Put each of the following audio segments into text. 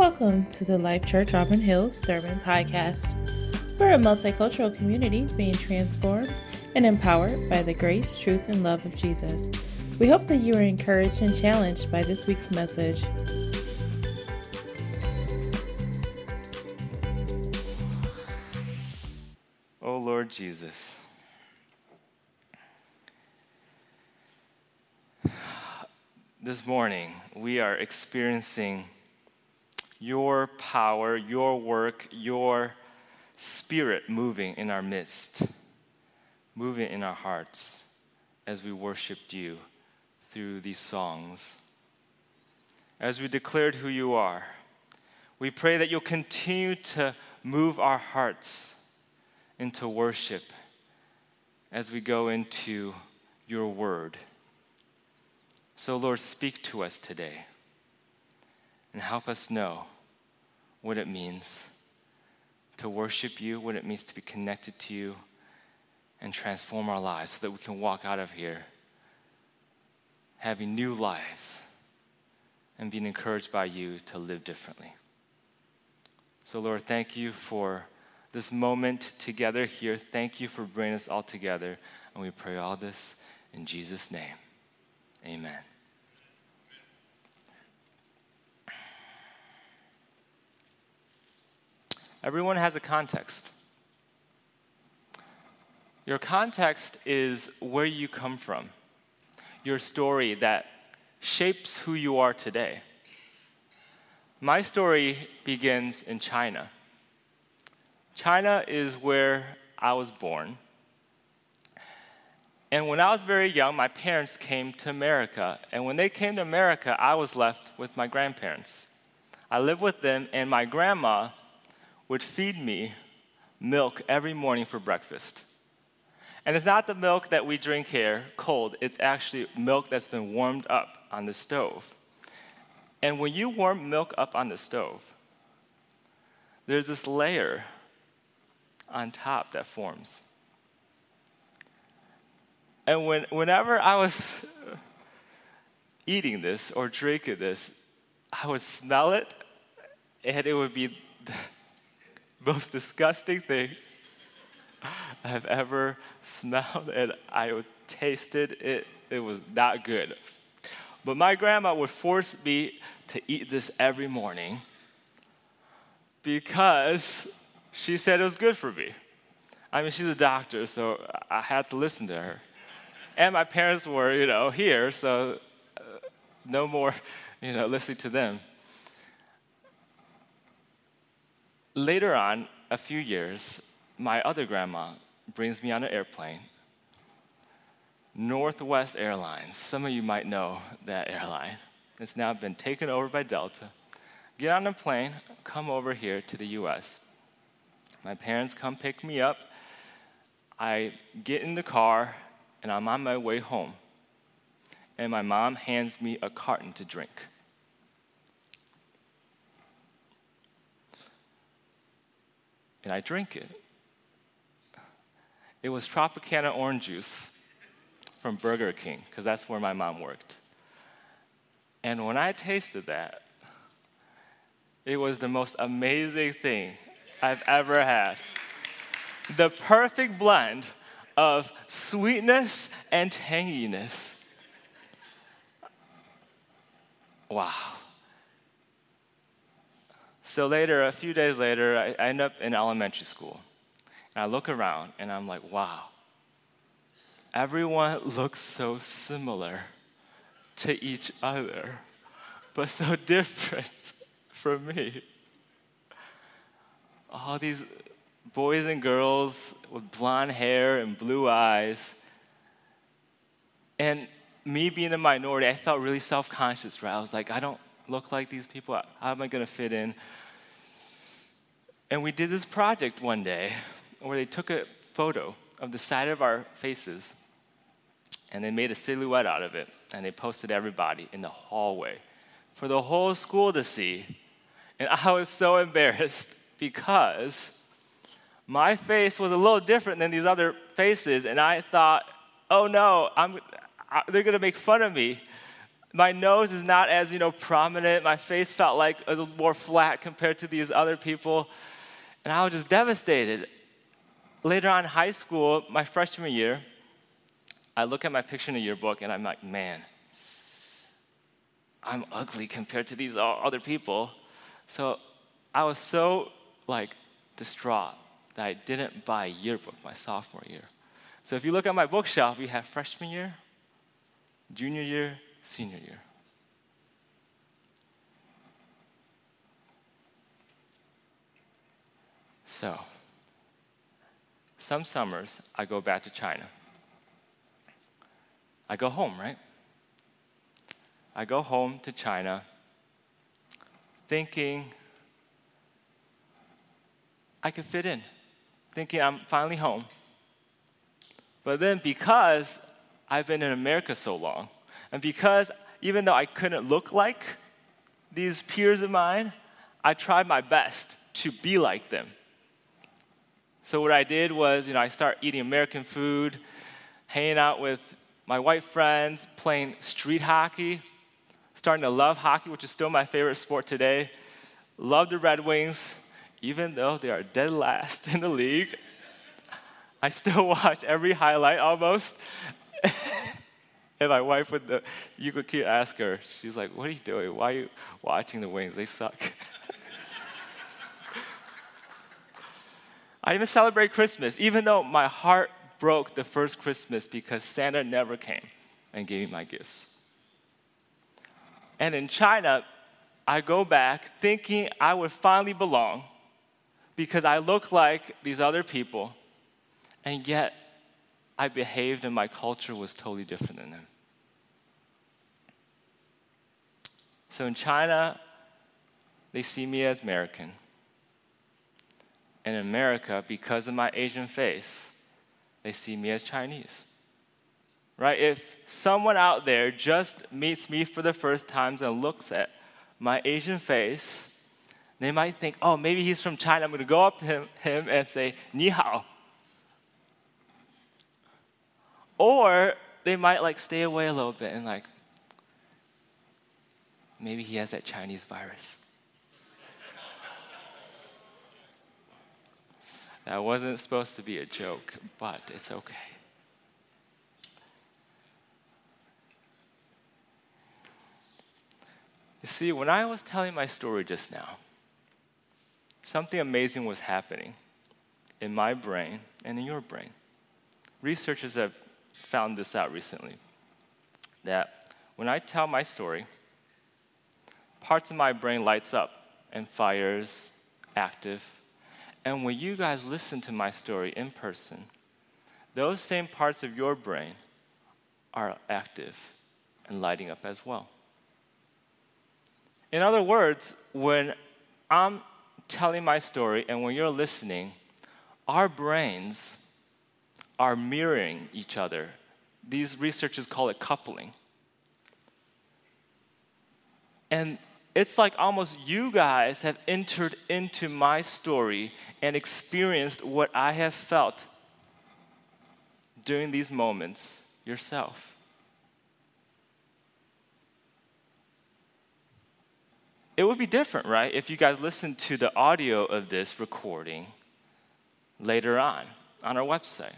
Welcome to the Life Church Auburn Hills Sermon Podcast. We're a multicultural community being transformed and empowered by the grace, truth, and love of Jesus. We hope that you are encouraged and challenged by this week's message. Oh Lord Jesus. This morning, we are experiencing your power, your work, your spirit moving in our midst, moving in our hearts as we worshiped you through these songs. As we declared who you are, we pray that you'll continue to move our hearts into worship as we go into your word. So, Lord, speak to us today and help us know what it means to worship you, what it means to be connected to you, and transform our lives so that we can walk out of here having new lives and being encouraged by you to live differently. So, Lord, thank you for this moment together here. Thank you for bringing us all together. And we pray all this in Jesus' name. Amen. Everyone has a context. Your context is where you come from, your story that shapes who you are today. My story begins in China. China is where I was born. And when I was very young, my parents came to America. And when they came to America, I was left with my grandparents. I lived with them, and my grandma would feed me milk every morning for breakfast. And it's not the milk that we drink here cold, it's actually milk that's been warmed up on the stove. And when you warm milk up on the stove, there's this layer on top that forms. And when, whenever I was eating this or drinking this, I would smell it, and it would be most disgusting thing I've ever smelled, and I tasted it. It was not good. But my grandma would force me to eat this every morning because she said it was good for me. I mean, she's a doctor, so I had to listen to her. And my parents were, you know, here, so uh, no more, you know, listening to them. Later on, a few years, my other grandma brings me on an airplane. Northwest Airlines. Some of you might know that airline. It's now been taken over by Delta. Get on a plane, come over here to the US. My parents come pick me up. I get in the car and I'm on my way home. And my mom hands me a carton to drink. And I drink it. It was Tropicana orange juice from Burger King, because that's where my mom worked. And when I tasted that, it was the most amazing thing I've ever had. The perfect blend of sweetness and tanginess. Wow. So later, a few days later, I, end up in elementary school. And I look around and I'm like, wow, everyone looks so similar to each other, but so different from me. All these boys and girls with blonde hair and blue eyes. And me being a minority, I felt really self conscious, right? I was like, I don't look like these people. How am I going to fit in? And we did this project one day where they took a photo of the side of our faces and they made a silhouette out of it and they posted everybody in the hallway for the whole school to see. And I was so embarrassed because my face was a little different than these other faces, and I thought, oh no, I'm, uh, they're gonna make fun of me. My nose is not as, you know, prominent. My face felt like a little more flat compared to these other people. And I was just devastated. Later on in high school, my freshman year, I look at my picture in the yearbook and I'm like, man, I'm ugly compared to these other people. So I was so like distraught that I didn't buy a yearbook my sophomore year. So if you look at my bookshelf, we have freshman year, junior year, senior year. So, some summers I go back to China. I go home, right? I go home to China thinking I could fit in, thinking I'm finally home. But then because I've been in America so long, and because even though I couldn't look like these peers of mine, I tried my best to be like them. So what I did was, you know, I started eating American food, hanging out with my white friends, playing street hockey, starting to love hockey, which is still my favorite sport today. Love the Red Wings, even though they are dead last in the league. I still watch every highlight almost. and my wife would, the, you could keep ask her, she's like, "What are you doing? Why are you watching the Wings? They suck." I even celebrate Christmas, even though my heart broke the first Christmas because Santa never came and gave me my gifts. And in China, I go back thinking I would finally belong because I look like these other people, and yet I behaved and my culture was totally different than them. So in China, they see me as American. And in America, because of my Asian face, they see me as Chinese. Right? If someone out there just meets me for the first time and looks at my Asian face, they might think, oh, maybe he's from China. I'm going to go up to him, him and say, Ni hao. Or they might like stay away a little bit and like, maybe he has that Chinese virus. that wasn't supposed to be a joke, but it's okay. You see, when I was telling my story just now, something amazing was happening in my brain and in your brain. Researchers have found this out recently that when I tell my story, parts of my brain lights up and fires active. And when you guys listen to my story in person, those same parts of your brain are active and lighting up as well. In other words, when I'm telling my story and when you're listening, our brains are mirroring each other. These researchers call it coupling. And it's like almost you guys have entered into my story and experienced what I have felt during these moments yourself. It would be different, right, if you guys listened to the audio of this recording later on on our website.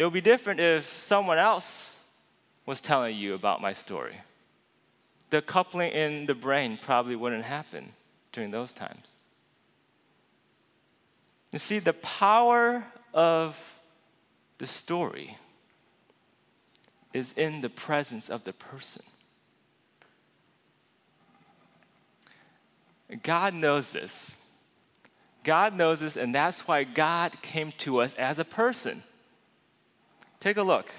It would be different if someone else was telling you about my story. The coupling in the brain probably wouldn't happen during those times. You see, the power of the story is in the presence of the person. God knows this. God knows this, and that's why God came to us as a person. Take a look.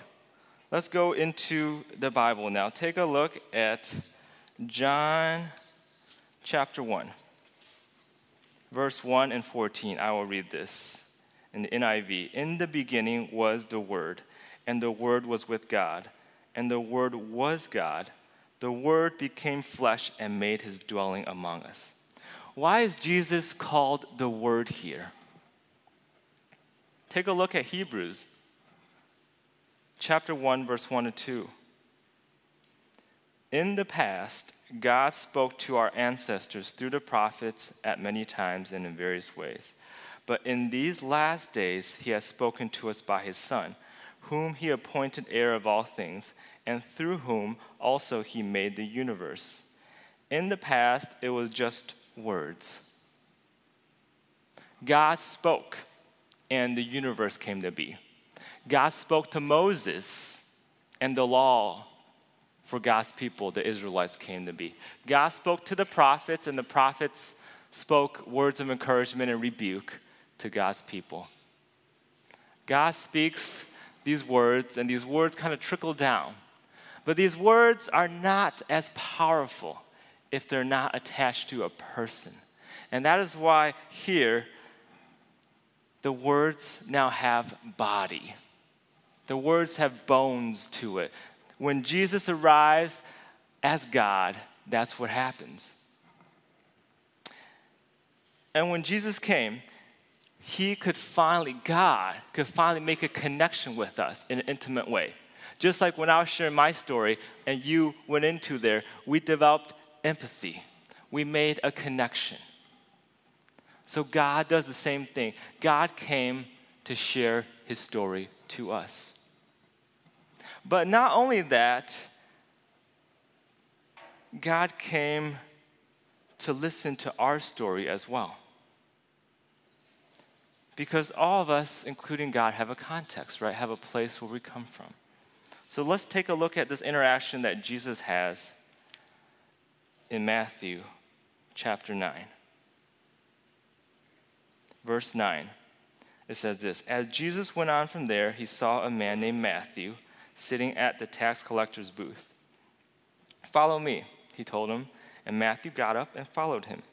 Let's go into the Bible now. Take a look at John chapter 1, verse 1 and 14. I will read this in the NIV. In the beginning was the Word, and the Word was with God, and the Word was God. The Word became flesh and made his dwelling among us. Why is Jesus called the Word here? Take a look at Hebrews chapter 1, verse 1 and 2. In the past, God spoke to our ancestors through the prophets at many times and in various ways. But in these last days, he has spoken to us by his Son, whom he appointed heir of all things, and through whom also he made the universe. In the past, it was just words. God spoke, and the universe came to be. God spoke to Moses, and the law for God's people, the Israelites, came to be. God spoke to the prophets, and the prophets spoke words of encouragement and rebuke to God's people. God speaks these words, and these words kind of trickle down. But these words are not as powerful if they're not attached to a person. And that is why here, the words now have body. The words have bones to it. When Jesus arrives as God, that's what happens. And when Jesus came, he could finally, God could finally make a connection with us in an intimate way. Just like when I was sharing my story and you went into there, we developed empathy. We made a connection. So God does the same thing. God came to share his story to us. But not only that, God came to listen to our story as well. Because all of us, including God, have a context, right? Have a place where we come from. So let's take a look at this interaction that Jesus has in Matthew chapter 9. Verse 9. It says this As Jesus went on from there, he saw a man named Matthew sitting at the tax collector's booth. Follow me, he told him, and Matthew got up and followed him.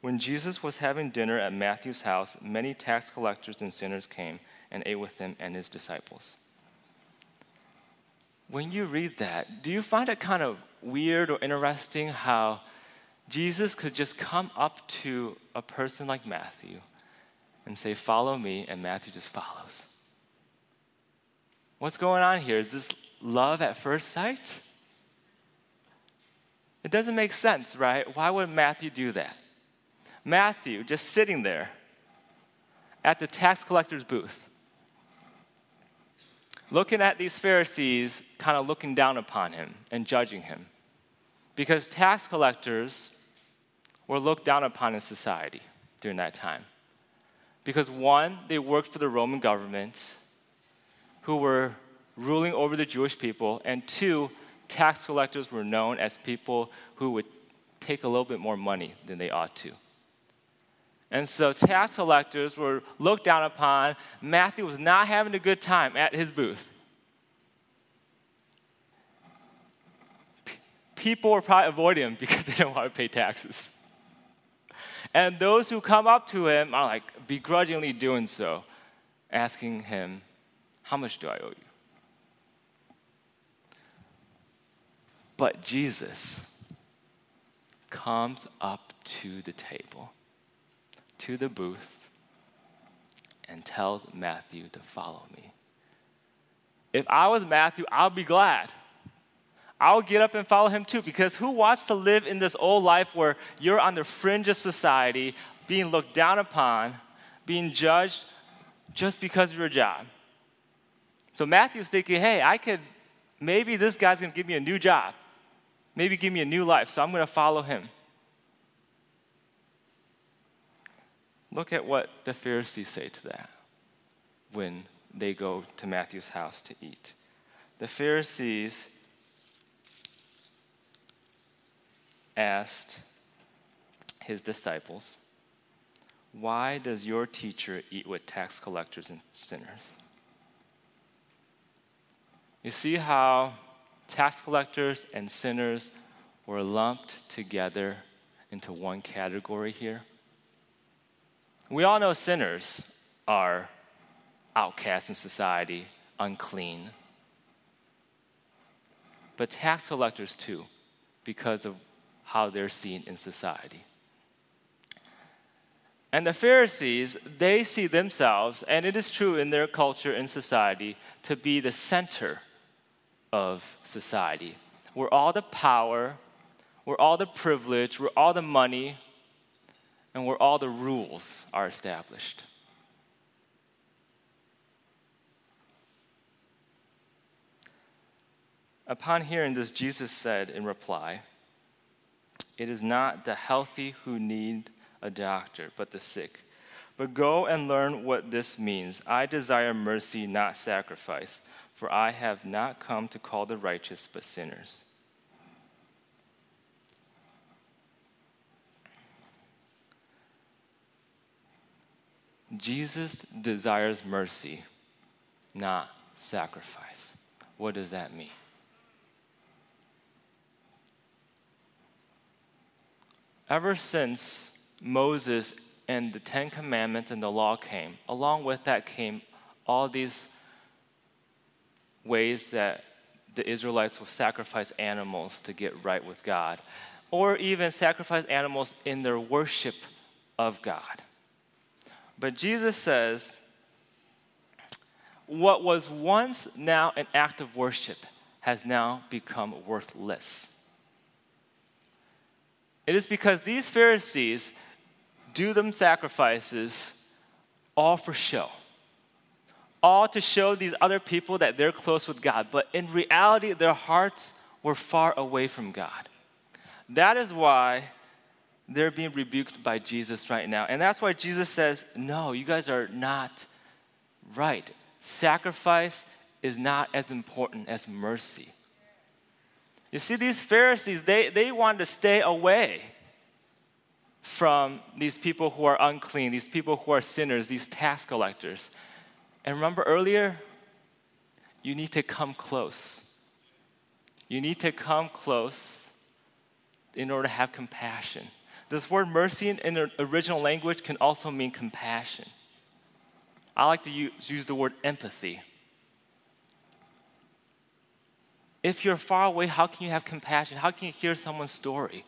When Jesus was having dinner at Matthew's house, many tax collectors and sinners came and ate with him and his disciples. When you read that, do you find it kind of weird or interesting how Jesus could just come up to a person like Matthew and say, Follow me, and Matthew just follows? What's going on here? Is this love at first sight? It doesn't make sense, right? Why would Matthew do that? Matthew just sitting there at the tax collector's booth, looking at these Pharisees, kind of looking down upon him and judging him. Because tax collectors were looked down upon in society during that time. Because one, they worked for the Roman government who were ruling over the Jewish people, and two, tax collectors were known as people who would take a little bit more money than they ought to. And so tax collectors were looked down upon. Matthew was not having a good time at his booth. People were probably avoiding him because they don't want to pay taxes. And those who come up to him are like begrudgingly doing so, asking him, How much do I owe you? But Jesus comes up to the table to the booth and tells Matthew to follow me. If I was Matthew, I'd be glad. I'll get up and follow him too, because who wants to live in this old life where you're on the fringe of society, being looked down upon, being judged just because of your job? So Matthew's thinking, hey, I could, maybe this guy's gonna give me a new job, maybe give me a new life, so I'm gonna follow him. Look at what the Pharisees say to that when they go to Matthew's house to eat. The Pharisees asked his disciples, Why does your teacher eat with tax collectors and sinners? You see how tax collectors and sinners were lumped together into one category here? We all know sinners are outcasts in society, unclean. But tax collectors, too, because of how they're seen in society. And the Pharisees, they see themselves, and it is true in their culture and society, to be the center of society. where all the power, where all the privilege, where all the money, and where all the rules are established. Upon hearing this, Jesus said in reply, It is not the healthy who need a doctor, but the sick. But go and learn what this means. I desire mercy, not sacrifice, for I have not come to call the righteous, but sinners. Jesus desires mercy, not sacrifice. What does that mean? Ever since Moses and the Ten Commandments and the law came, along with that came all these ways that the Israelites will sacrifice animals to get right with God, or even sacrifice animals in their worship of God. But Jesus says, what was once now an act of worship has now become worthless. It is because these Pharisees do them sacrifices all for show, all to show these other people that they're close with God. But in reality, their hearts were far away from God. That is why they're being rebuked by Jesus right now. And that's why Jesus says, No, you guys are not right. Sacrifice is not as important as mercy. You see, these Pharisees, they, they wanted to stay away from these people who are unclean, these people who are sinners, these tax collectors. And remember earlier, you need to come close. You need to come close in order to have compassion. This word mercy in the original language can also mean compassion. I like to use, use the word empathy. If you're far away, how can you have compassion? How can you hear someone's story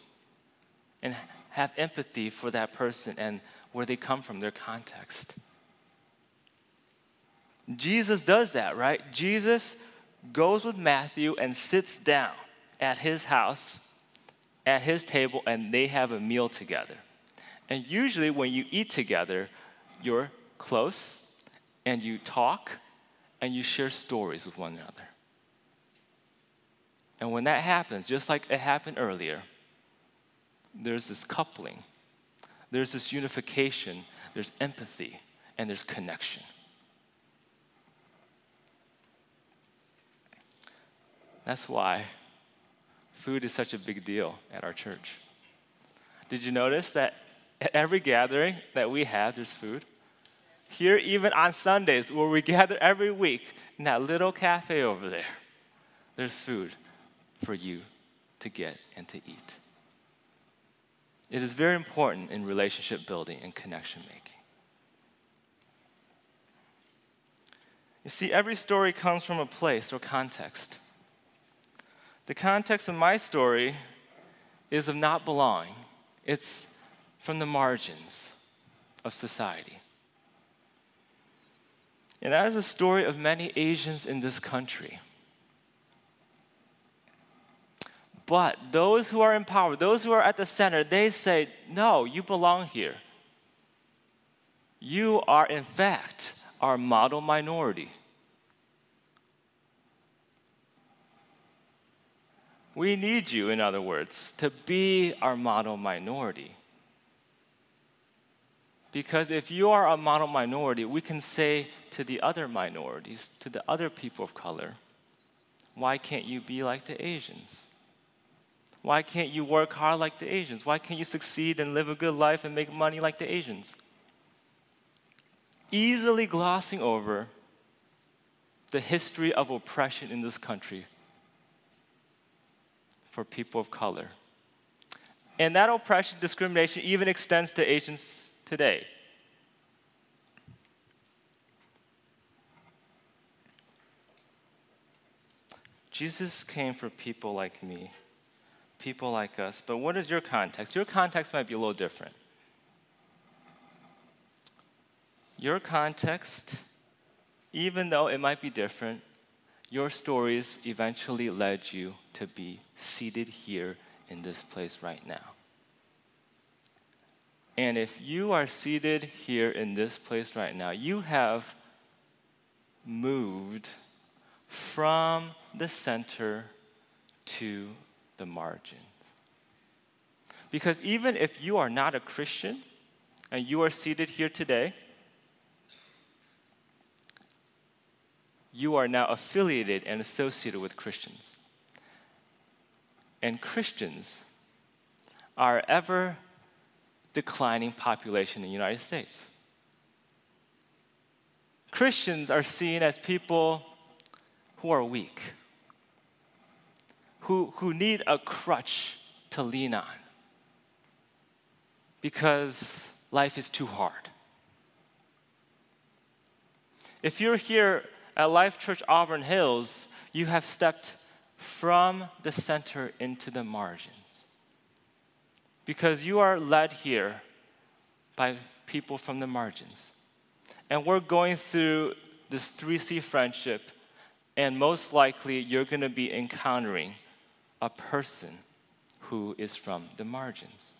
and have empathy for that person and where they come from, their context? Jesus does that, right? Jesus goes with Matthew and sits down at his house at his table and they have a meal together. And usually, when you eat together, you're close and you talk and you share stories with one another. And when that happens, just like it happened earlier, there's this coupling, there's this unification, there's empathy, and there's connection. That's why food is such a big deal at our church. Did you notice that at every gathering that we have, there's food? Here, even on Sundays, where we gather every week in that little cafe over there, there's food for you to get and to eat. It is very important in relationship building and connection making. You see, every story comes from a place or context. The context of my story is of not belonging, it's from the margins of society. And that is a story of many Asians in this country. But those who are in power, those who are at the center, they say, No, you belong here. You are, in fact, our model minority. We need you, in other words, to be our model minority. Because if you are a model minority, we can say to the other minorities, to the other people of color, why can't you be like the Asians? Why can't you work hard like the Asians? Why can't you succeed and live a good life and make money like the Asians? Easily glossing over the history of oppression in this country for people of color. And that oppression, discrimination even extends to Asians today. Jesus came for people like me, people like us. But what is your context? Your context might be a little different. Your context, even though it might be different, your stories eventually led you to be seated here in this place right now. And if you are seated here in this place right now, you have moved from the center to the margins. Because even if you are not a Christian and you are seated here today, you are now affiliated and associated with Christians. And Christians are ever declining population in the United States. Christians are seen as people who are weak, who, who need a crutch to lean on because life is too hard. If you're here at Life Church Auburn Hills, you have stepped from the center into the margins because you are led here by people from the margins. And we're going through this 3C friendship, and most likely you're going to be encountering a person who is from the margins.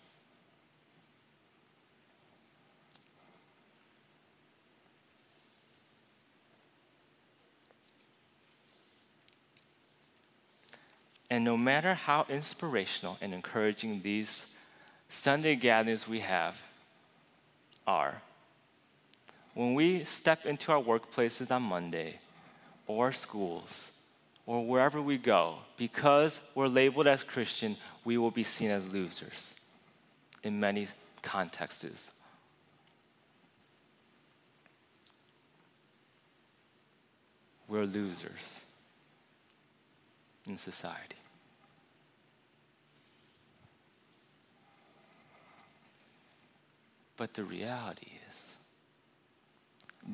And no matter how inspirational and encouraging these Sunday gatherings we have are, when we step into our workplaces on Monday or schools or wherever we go, because we're labeled as Christian, we will be seen as losers in many contexts. We're losers in society. But the reality is,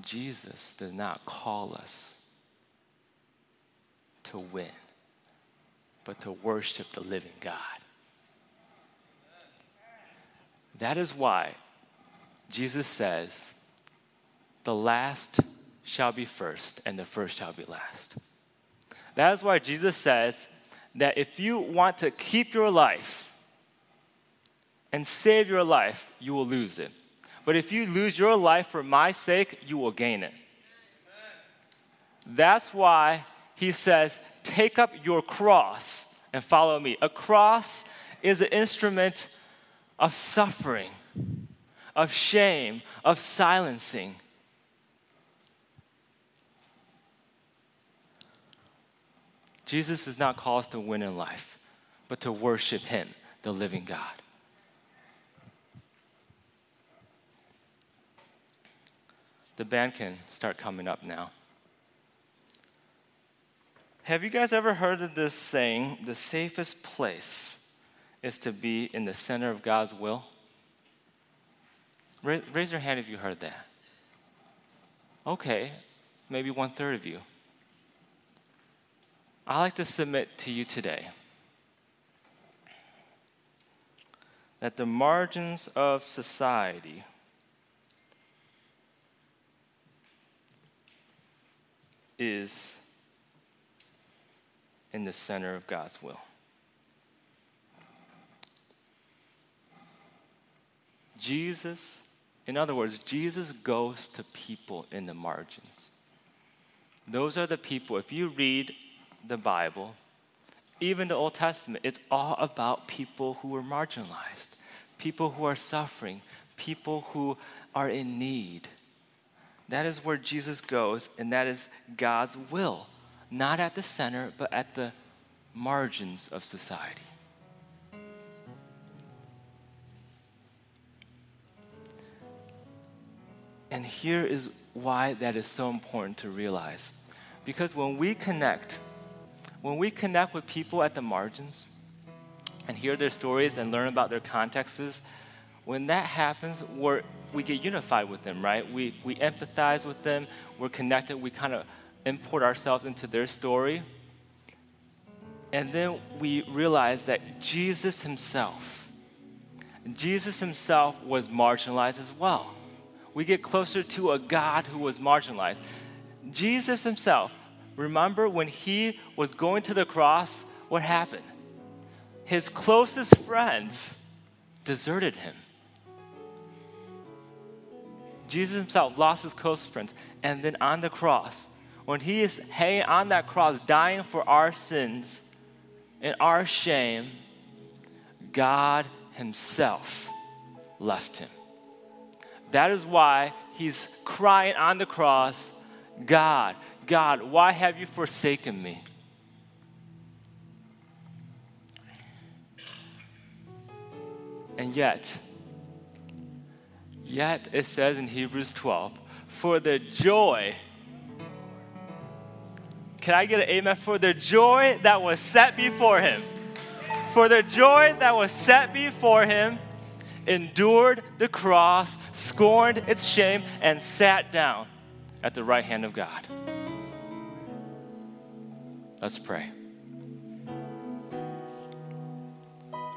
Jesus does not call us to win, but to worship the living God. That is why Jesus says, the last shall be first, and the first shall be last. That is why Jesus says that if you want to keep your life and save your life, you will lose it. But if you lose your life for my sake, you will gain it. That's why he says, Take up your cross and follow me. A cross is an instrument of suffering, of shame, of silencing. Jesus does not call us to win in life, but to worship Him, the living God. The band can start coming up now. Have you guys ever heard of this saying, the safest place is to be in the center of God's will? Raise your hand if you heard that. Okay, maybe one third of you. I'd like to submit to you today that the margins of society is in the center of God's will. Jesus, in other words, Jesus goes to people in the margins. Those are the people, if you read the Bible, even the Old Testament, it's all about people who are marginalized, people who are suffering, people who are in need. That is where Jesus goes, and that is God's will, not at the center, but at the margins of society. And here is why that is so important to realize. Because when we connect when we connect with people at the margins and hear their stories and learn about their contexts, when that happens, we're, we get unified with them, right? We, we empathize with them, we're connected, we kind of import ourselves into their story. And then we realize that Jesus himself, Jesus himself was marginalized as well. We get closer to a God who was marginalized. Jesus himself remember when he was going to the cross, what happened? His closest friends deserted him. Jesus himself lost his close friends. And then on the cross, when he is hanging on that cross, dying for our sins and our shame, God himself left him. That is why he's crying on the cross God, God, why have you forsaken me? And yet, yet it says in Hebrews 12, for the joy, can I get an amen? For the joy that was set before him, for the joy that was set before him, endured the cross, scorned its shame, and sat down at the right hand of God. Let's pray.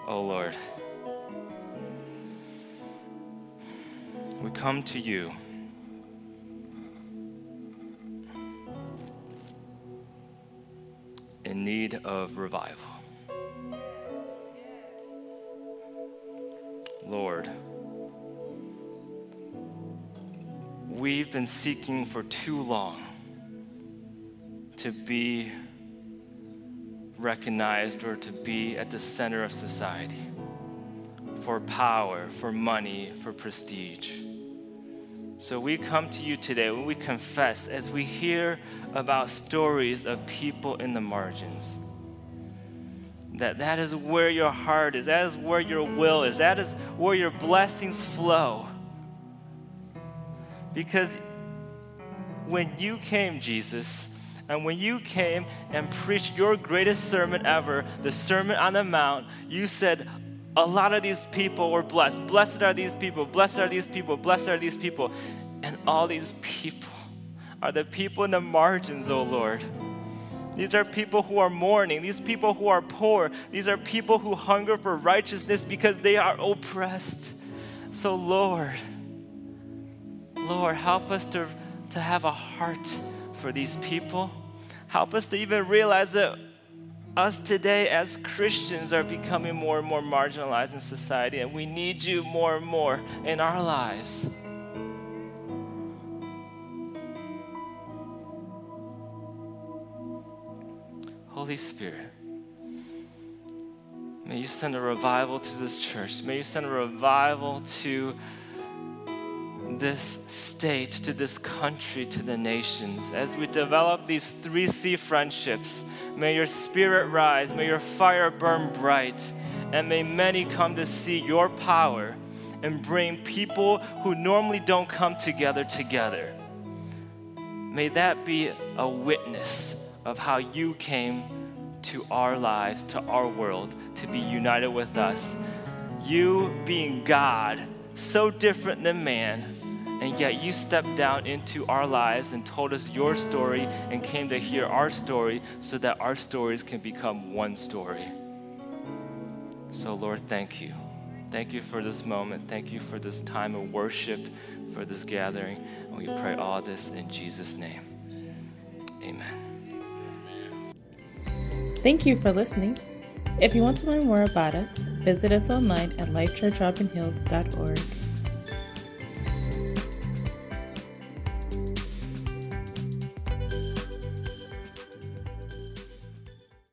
Oh Lord, we come to you. In need of revival. Lord, we've been seeking for too long to be recognized or to be at the center of society for power, for money, for prestige. So we come to you today when we confess as we hear about stories of people in the margins. That that is where your heart is that is where your will is that is where your blessings flow. Because when you came jesus and when you came and preached your greatest sermon ever the sermon on the mount you said a lot of these people were blessed blessed are these people blessed are these people blessed are these people and all these people are the people in the margins oh lord these are people who are mourning. These people who are poor. These are people who hunger for righteousness because they are oppressed. So, Lord, Lord, help us to, to have a heart for these people. Help us to even realize that us today as Christians are becoming more and more marginalized in society, and we need you more and more in our lives. Holy Spirit, may you send a revival to this church. May you send a revival to this state, to this country, to the nations. As we develop these 3C friendships, may your spirit rise, may your fire burn bright, and may many come to see your power and bring people who normally don't come together together. May that be a witness of how you came to our lives, to our world, to be united with us. You being God, so different than man, and yet you stepped down into our lives and told us your story and came to hear our story so that our stories can become one story. So, Lord, thank you. Thank you for this moment. Thank you for this time of worship, for this gathering. And we pray all this in Jesus' name. Amen. Thank you for listening. If you want to learn more about us, visit us online at lifechurchauburn hills.org.